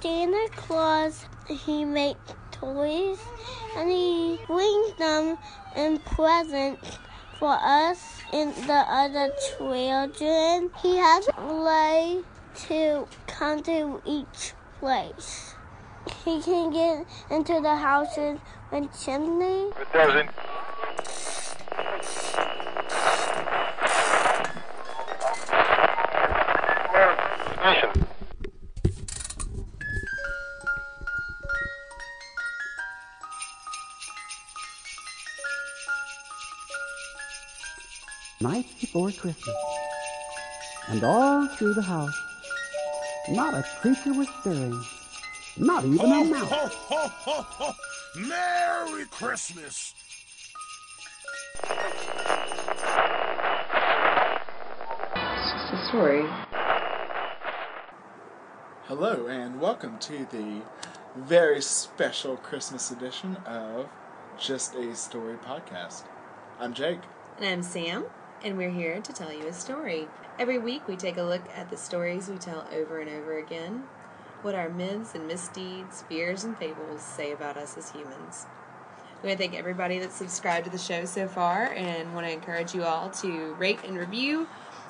Santa Claus, he makes toys and he brings them in presents for us and the other children. He has a way to come to each place. He can get into the houses with chimney. It doesn't. Before Christmas. And all through the house, not a creature was stirring, not even a mouse. ho, ho, ho, ho. Merry Christmas! the story. Hello, and welcome to the very special Christmas edition of Just a Story podcast. I'm Jake. And I'm Sam, and we're here to tell you a story. Every week we take a look at the stories we tell over and over again, what our myths and misdeeds, fears and fables say about us as humans. We want to thank everybody that's subscribed to the show so far and want to encourage you all to rate and review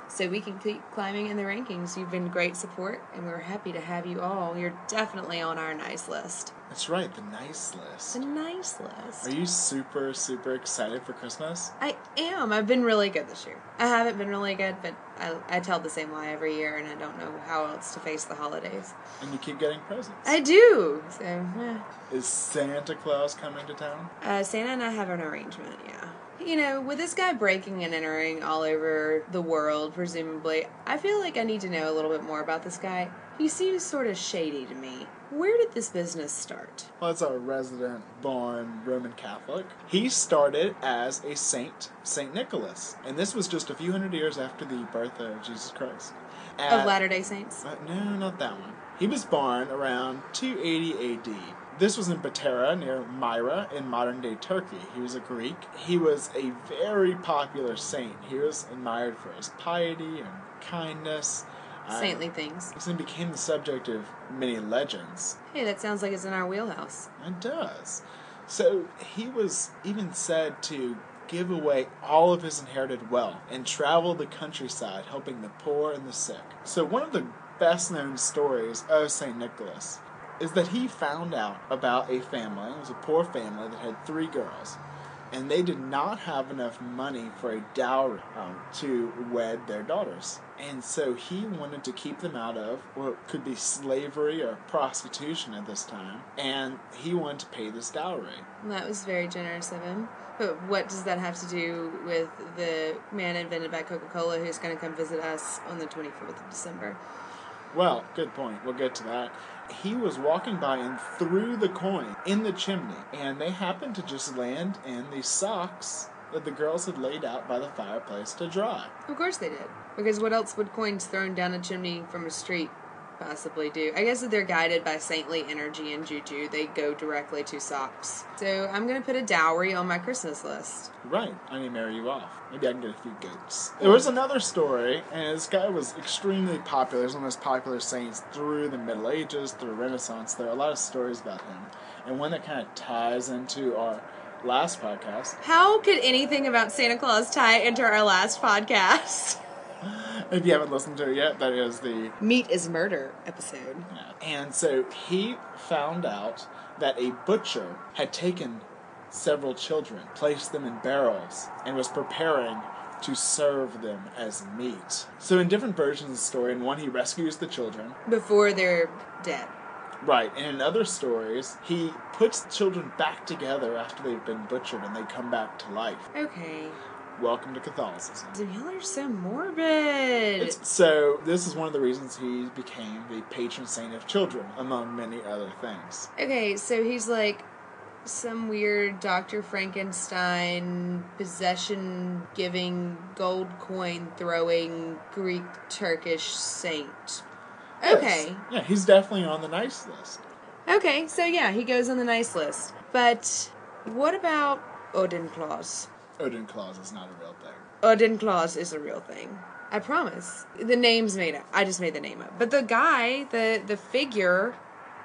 so we can keep climbing in the rankings. You've been great support, and we're happy to have you all. You're definitely on our nice list. That's right, the nice list. The nice list. Are you super, super excited for Christmas? I am. I've been really good this year. I haven't been really good, but I, I tell the same lie every year, and I don't know how else to face the holidays. And you keep getting presents. I do. So, eh. Is Santa Claus coming to town? uh, Santa and I have an arrangement, yeah. You know, with this guy breaking and entering all over the world, presumably, I feel like I need to know a little bit more about this guy. He seems sort of shady to me. Where did this business start? Well, it's a resident born Roman Catholic. He started as a saint, Saint Nicholas. And this was just a few hundred years after the birth of Jesus Christ. Of Latter day Saints? Uh, no, not that one. He was born around 280 AD. This was in Patara near Myra in modern day Turkey. He was a Greek. He was a very popular saint. He was admired for his piety and kindness. Uh, Saintly things. He became the subject of many legends. Hey, that sounds like it's in our wheelhouse. It does. So he was even said to give away all of his inherited wealth and travel the countryside helping the poor and the sick. So one of the best known stories of St. Nicholas is that he found out about a family, it was a poor family that had three girls, and they did not have enough money for a dowry um, to wed their daughters. And so he wanted to keep them out of what could be slavery or prostitution at this time, and he wanted to pay this dowry. That was very generous of him. But what does that have to do with the man invented by Coca Cola who's going to come visit us on the 24th of December? Well, good point. We'll get to that. He was walking by and threw the coin in the chimney, and they happened to just land in the socks that the girls had laid out by the fireplace to dry. Of course they did. Because what else would coins thrown down a chimney from a street possibly do? I guess that they're guided by saintly energy and juju. They go directly to socks. So I'm going to put a dowry on my Christmas list. Right, I need to marry you off. Maybe I can get a few goats. There was another story, and this guy was extremely popular. He's one of the most popular saints through the Middle Ages, through Renaissance. There are a lot of stories about him. And one that kind of ties into our last podcast. How could anything about Santa Claus tie into our last podcast? If you haven't listened to it yet, that is the Meat is Murder episode. Yeah. And so he found out that a butcher had taken several children, placed them in barrels, and was preparing to serve them as meat. So, in different versions of the story, in one he rescues the children. Before they're dead. Right, and in other stories, he puts the children back together after they've been butchered and they come back to life. Okay. Welcome to Catholicism. Y'all are so morbid. It's, so this is one of the reasons he became the patron saint of children, among many other things. Okay, so he's like some weird Dr. Frankenstein possession giving gold coin throwing Greek Turkish saint. Okay. Yes. Yeah, he's definitely on the nice list. Okay, so yeah, he goes on the nice list. But what about Odin Claus? Odin Claus is not a real thing. Odin Claus is a real thing. I promise. The name's made up. I just made the name up. But the guy, the the figure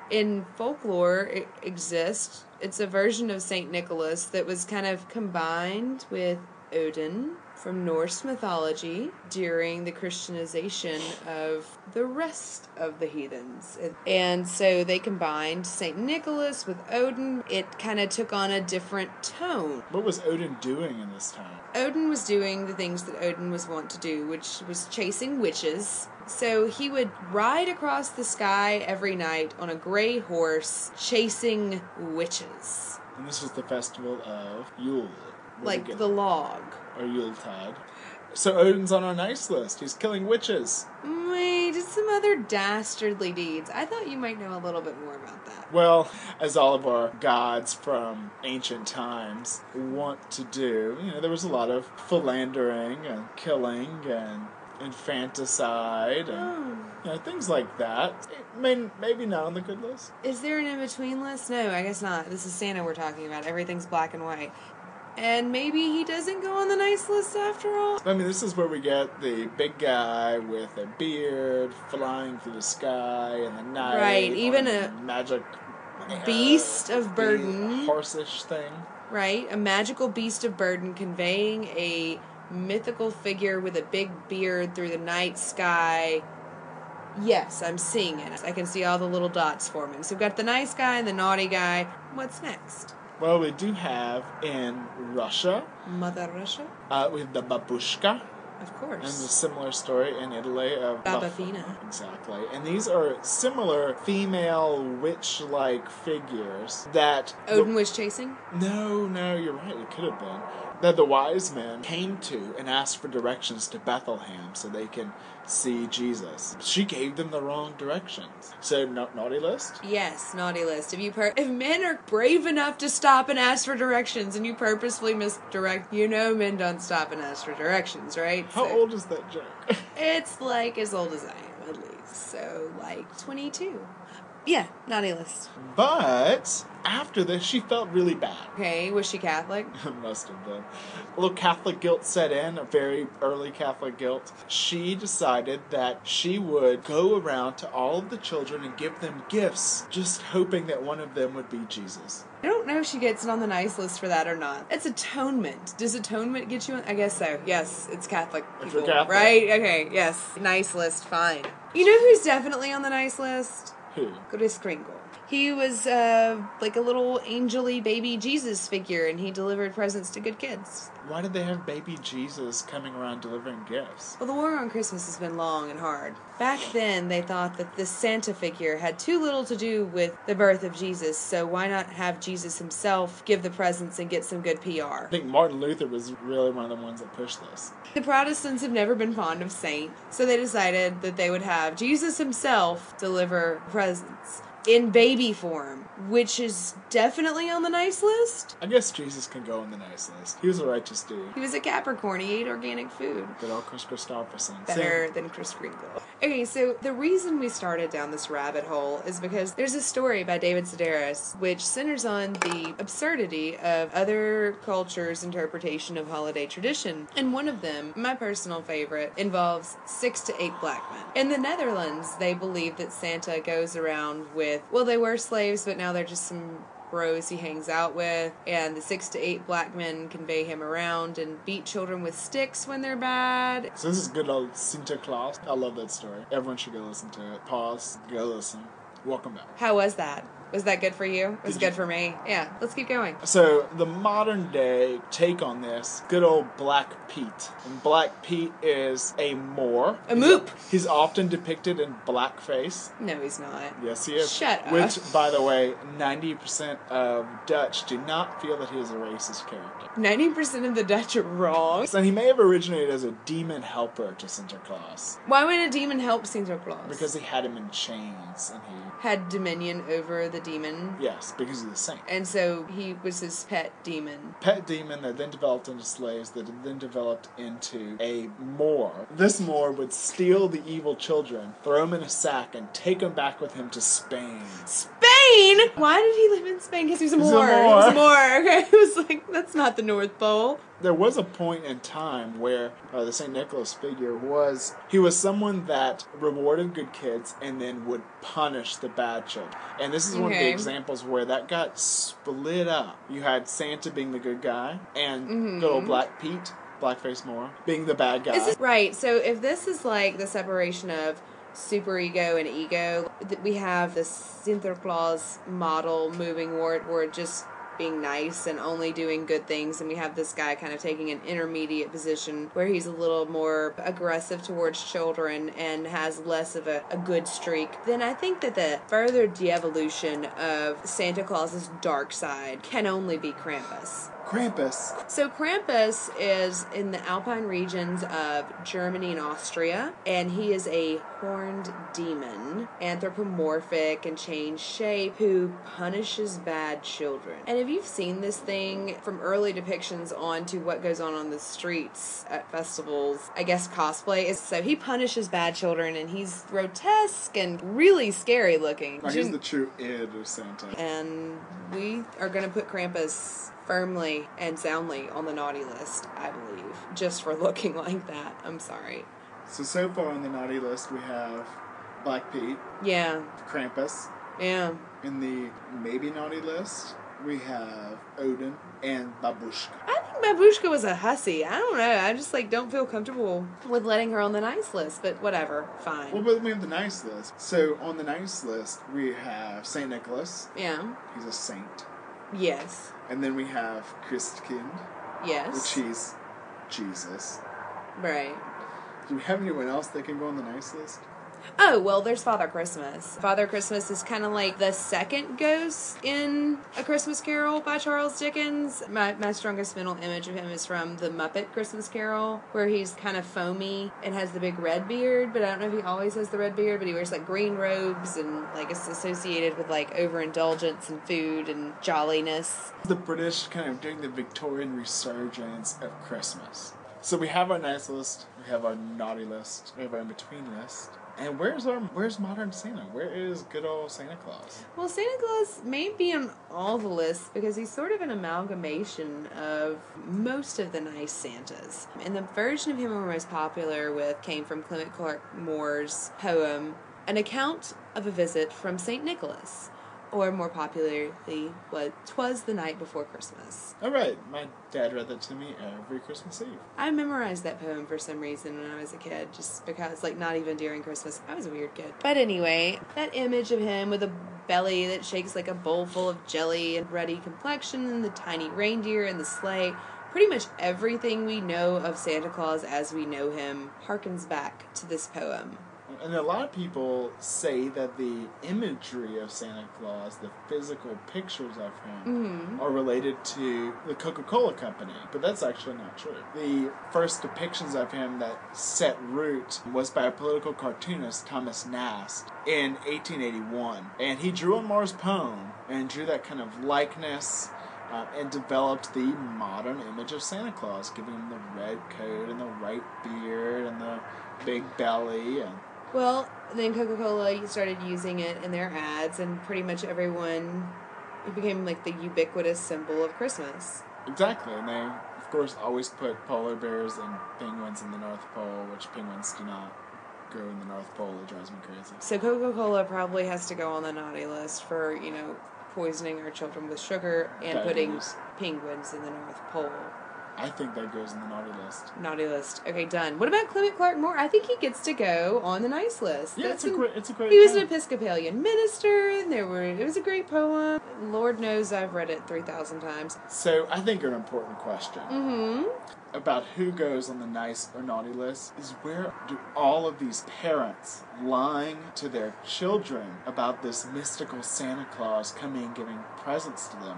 in folklore it exists. It's a version of Saint Nicholas that was kind of combined with Odin from Norse mythology during the Christianization of the rest of the heathens. And so they combined St. Nicholas with Odin. It kind of took on a different tone. What was Odin doing in this time? Odin was doing the things that Odin was wont to do, which was chasing witches. So he would ride across the sky every night on a gray horse, chasing witches. And this was the festival of Yule. Like the log. Oh, or Yuletide. So Odin's on our nice list. He's killing witches. Wait, just some other dastardly deeds. I thought you might know a little bit more about that. Well, as all of our gods from ancient times want to do, you know, there was a lot of philandering and killing and infanticide and Oh. you know, things like that. It may, maybe not on the good list. Is there an in between list? No, I guess not. This is Santa we're talking about. Everything's black and white. And maybe he doesn't go on the nice list after all? I mean, this is where we get the big guy with a beard flying through the sky in the night. Right, even a magic Beast of burden. horseish thing. Right? A magical beast of burden conveying a mythical figure with a big beard through the night sky. Yes, I'm seeing it. I can see all the little dots forming. So we've got the nice guy and the naughty guy. What's next? Well, we do have in Russia, Mother Russia? uh, we have the babushka. Of course. And the similar story in Italy of Baba Buff- Exactly. And these are similar female witch like figures that. the- Odin was chasing? no, no, you're right, it could have been. That the wise men came to and asked for directions to Bethlehem so they can see Jesus. She gave them the wrong directions. So, na- naughty list? Yes, naughty list. If you per- if men are brave enough to stop and ask for directions and you purposefully misdirect, you know men don't stop and ask for directions, right? How So- old is that joke? It's like as old as I am, at least. So, like 22. Yeah, naughty list. but after this, she felt really bad. Okay, was she Catholic? Must have been. A little Catholic guilt set in, a very early Catholic guilt. She decided that she would go around to all of the children and give them gifts, just hoping that one of them would be Jesus. I don't know if she gets it on the nice list for that or not. It's atonement. Does atonement get you on? I guess so. Yes, it's Catholic If people, you're Catholic. right? Okay, yes. Nice list, fine. You know who's definitely on the nice list? Who? Kris Kringle. He was uh, like a little angely baby Jesus figure, and he delivered presents to good kids. Why did they have baby Jesus coming around delivering gifts? Well, the war on Christmas has been long and hard. Back then, they thought that this Santa figure had too little to do with the birth of Jesus, so why not have Jesus himself give the presents and get some good PR? I think Martin Luther was really one of the ones that pushed this. The Protestants have never been fond of Saint, so they decided that they would have Jesus himself deliver presents in baby form, which is definitely on the nice list. I guess Jesus can go on the nice list. He was a righteous dude. He was a Capricorn, he ate organic food. Good old Kris Kristofferson. better than Kris Kringle. Okay, so the reason we started down this rabbit hole is because there's a story by David Sedaris which centers on the absurdity of other cultures' interpretation of holiday tradition. And one of them, my personal favorite, involves six to eight black men. In the Netherlands, they believe that Santa goes around with, well, they were slaves, but now they're just some bros he hangs out with, and the six to eight black men convey him around and beat children with sticks when they're bad. So this is good old Sinterklaas. I love that story. Everyone should go listen to it. Pause, go listen. Welcome back. How was that? Was that good for you? It was good for me. Yeah, let's keep going. So the modern day take on this, good old Black Pete. And Black Pete is a Moor. A moop. He's often depicted in blackface. No, he's not. Yes, he is. Shut up. Which, by the way, ninety percent of Dutch do not feel that he is a racist character. 90% of the Dutch are wrong. And he may have originated as a demon helper to Santa Claus Why would a demon help Santa Claus? because he had him in chains, and he had dominion over the demon. yes, because he's a saint. And so he was his pet demon. pet demon that then developed into slaves that then developed into a Moor. This Moor would steal the evil children, throw them in a sack, and take them back with him to Spain. Spain? Why did he live in Spain? Because he was a a Moor. He was a Moor. Okay. He was like, that's not the North Pole. There was a point in time where uh, the St. Nicholas figure was, he was someone that rewarded good kids and then would punish the bad children. And this is one of the examples where that got split up. You had Santa being the good guy, and Mhm. good old Black Pete, Blackface Moor, being the bad guy. This right? So if this is like the separation of super ego and ego, we have the Santa Claus model moving toward, toward just being nice and only doing good things and we have this guy kind of taking an intermediate position where he's a little more aggressive towards children and has less of a, a good streak then i think that the further de-evolution of santa claus's dark side can only be krampus Krampus. so Krampus is in the alpine regions of Germany and Austria, and he is a horned demon, anthropomorphic and changed shape, who punishes bad children. And if you've seen this thing from early depictions on to what goes on on the streets at festivals, I guess cosplay is so he punishes bad children, and he's grotesque and really scary looking. Like, he's the true id of Santa. And we are going to put Krampus firmly and soundly on the naughty list, I believe, just for looking like that. I'm sorry. So so far on the naughty list we have Black Pete, Yeah, Krampus. yeah. In the maybe naughty list we have Odin and Babushka. I think Babushka was a hussy. I don't know. I just like don't feel comfortable with letting her on the nice list, but whatever. Fine. Well, but we have the nice list. So on the nice list we have Saint Nicholas. yeah. He's a saint. Yes. And then we have Christkind, Yes. which he's Jesus. right. Do we have anyone else that can go on the nice list? Oh, well, there's Father Christmas. Father Christmas is kind of like the second ghost in A Christmas Carol by Charles Dickens. My, my strongest mental image of him is from the Muppet Christmas Carol, where he's kind of foamy and has the big red beard, but I don't know if he always has the red beard, but he wears like green robes and like it's associated with like overindulgence and food and jolliness. The British kind of during the Victorian resurgence of Christmas. So we have our nice list, we have our naughty list, we have our in between list. And where's our where's modern Santa? Where is good old Santa Claus? Well, Santa Claus may be on all the lists because he's sort of an amalgamation of most of the nice Santas. And the version of him we're most popular with came from Clement Clarke Moore's poem, An Account of a Visit from St. Nicholas, or more popularly, what Twas the Night Before Christmas. All right, my dad read that to me every Christmas Eve. I memorized that poem for some reason when I was a kid, just because, like, not even during Christmas. I was a weird kid. But anyway, that image of him with a belly that shakes like a bowl full of jelly and ruddy complexion, and the tiny reindeer and the sleigh. Pretty much everything we know of Santa Claus as we know him harkens back to this poem. And a lot of people say that the imagery of Santa Claus, the physical pictures of him, Mhm. are related to the Coca Cola Company. But that's actually not true. The first depictions of him that set root was by a political cartoonist, Thomas Nast, in 1881. And he drew on Moore's poem and drew that kind of likeness. Uh, and developed the modern image of Santa Claus, giving him the red coat and the white beard and the big belly and Well, then Coca Cola started using it in their ads, and pretty much everyone. It became like the ubiquitous symbol of Christmas. Exactly, and they, of course, always put polar bears and penguins in the North Pole, which penguins do not grow in the North Pole. It drives me crazy. So Coca Cola probably has to go on the naughty list for, you know, poisoning our children with sugar and putting penguins in the North Pole. I think that goes in the naughty list. Naughty list. Okay, done. What about Clement Clarke Moore? I think he gets to go on the nice list. Yeah, That's it's a great. It's a great. He was an. Episcopalian minister, and there were. It was a great poem. Lord knows I've read it three thousand times. So I think an important question Mm-hmm. about who goes on the nice or naughty list is where do all of these parents lying to their children about this mystical Santa Claus coming and giving presents to them?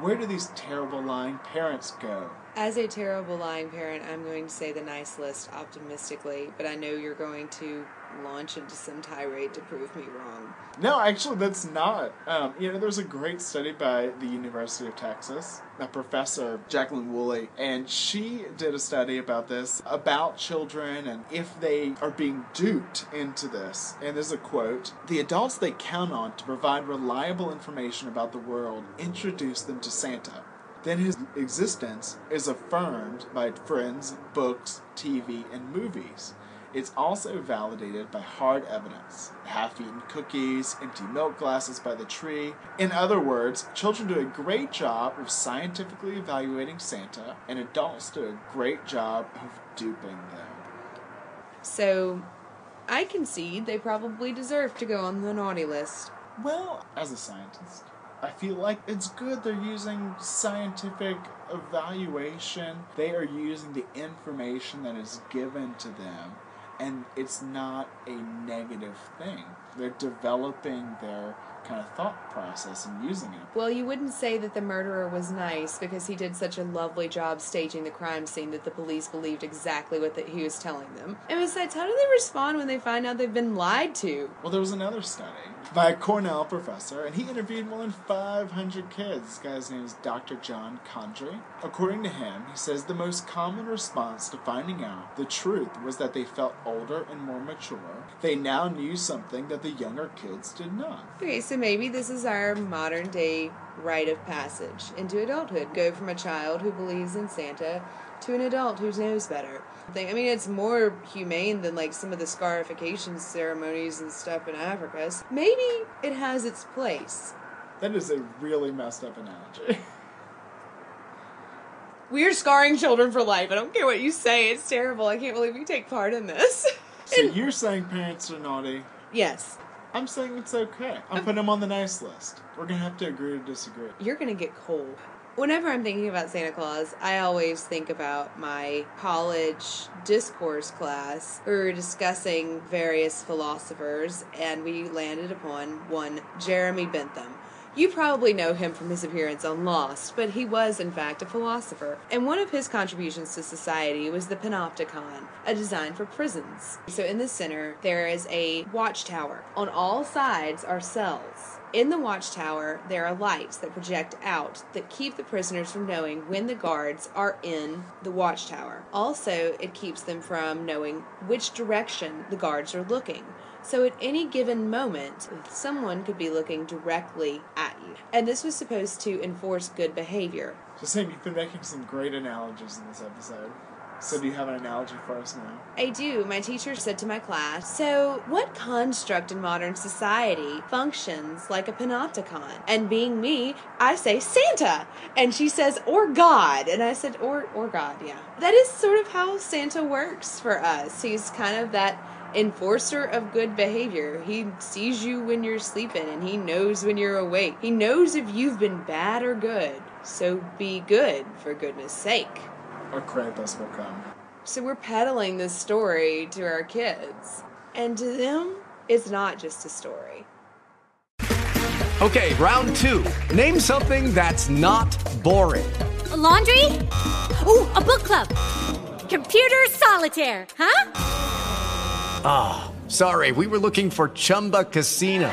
Where do these terrible lying parents go? As a terrible lying parent, I'm going to say the nice list optimistically, but I know you're going to launch into some tirade to prove me wrong. No, actually, that's not. Um, you know, there's a great study by the University of Texas, a professor, Jacqueline Woolley, and she did a study about this, about children and if they are being duped into this. And there's a quote The adults they count on to provide reliable information about the world introduce them to Santa. Then his existence is affirmed by friends, books, TV, and movies. It's also validated by hard evidence half eaten cookies, empty milk glasses by the tree. In other words, children do a great job of scientifically evaluating Santa, and adults do a great job of duping them. So, I concede they probably deserve to go on the naughty list. Well, as a scientist, I feel like it's good they're using scientific evaluation. They are using the information that is given to them, and it's not a negative thing. They're developing their kind of thought process and using it. Well, you wouldn't say that the murderer was nice because he did such a lovely job staging the crime scene that the police believed exactly what that he was telling them. And besides, how do they respond when they find out they've been lied to? Well, there was another study by a Cornell professor, and he interviewed more than 500 kids. This guy's name is Dr. John Condry. According to him, he says the most common response to finding out the truth was that they felt older and more mature. They now knew something that the younger kids did not. Okay, so maybe this is our modern day rite of passage into adulthood. Go from a child who believes in Santa to an adult who knows better. I mean, it's more humane than like some of the scarification ceremonies and stuff in Africa. So Maybe it has its place. That is a really messed up analogy. We're scarring children for life. I don't care what you say. It's terrible. I can't believe you take part in this. so you're saying parents are naughty? yes. I'm saying it's okay. I'm putting them on the nice list. We're gonna have to agree to disagree. You're gonna get cold. Whenever I'm thinking about Santa Claus, I always think about my college discourse class. We were discussing various philosophers, and we landed upon one Jeremy Bentham. You probably know him from his appearance on Lost, but he was, in fact, a philosopher. And one of his contributions to society was the Panopticon, a design for prisons. So in the center, there is a watchtower. On all sides are cells. In the watchtower, there are lights that project out that keep the prisoners from knowing when the guards are in the watchtower. Also, it keeps them from knowing which direction the guards are looking. So at any given moment, someone could be looking directly at you. And this was supposed to enforce good behavior. So Sam, you've been making some great analogies in this episode. So do you have an analogy for us now? I do. My teacher said to my class, So, what construct in modern society functions like a panopticon? And being me, I say Santa. And she says, Or God. And I said, Or, or God, yeah. That is sort of how Santa works for us. He's kind of that enforcer of good behavior. He sees you when you're sleeping and he knows when you're awake. He knows if you've been bad or good. So be good, for goodness sake. Or Krampus will come. So we're peddling this story to our kids. And to them, it's not just a story. Okay, round two. Name something that's not boring. A laundry? Ooh, a book club. Computer solitaire, huh? Ah, sorry, we were looking for Chumba Casino.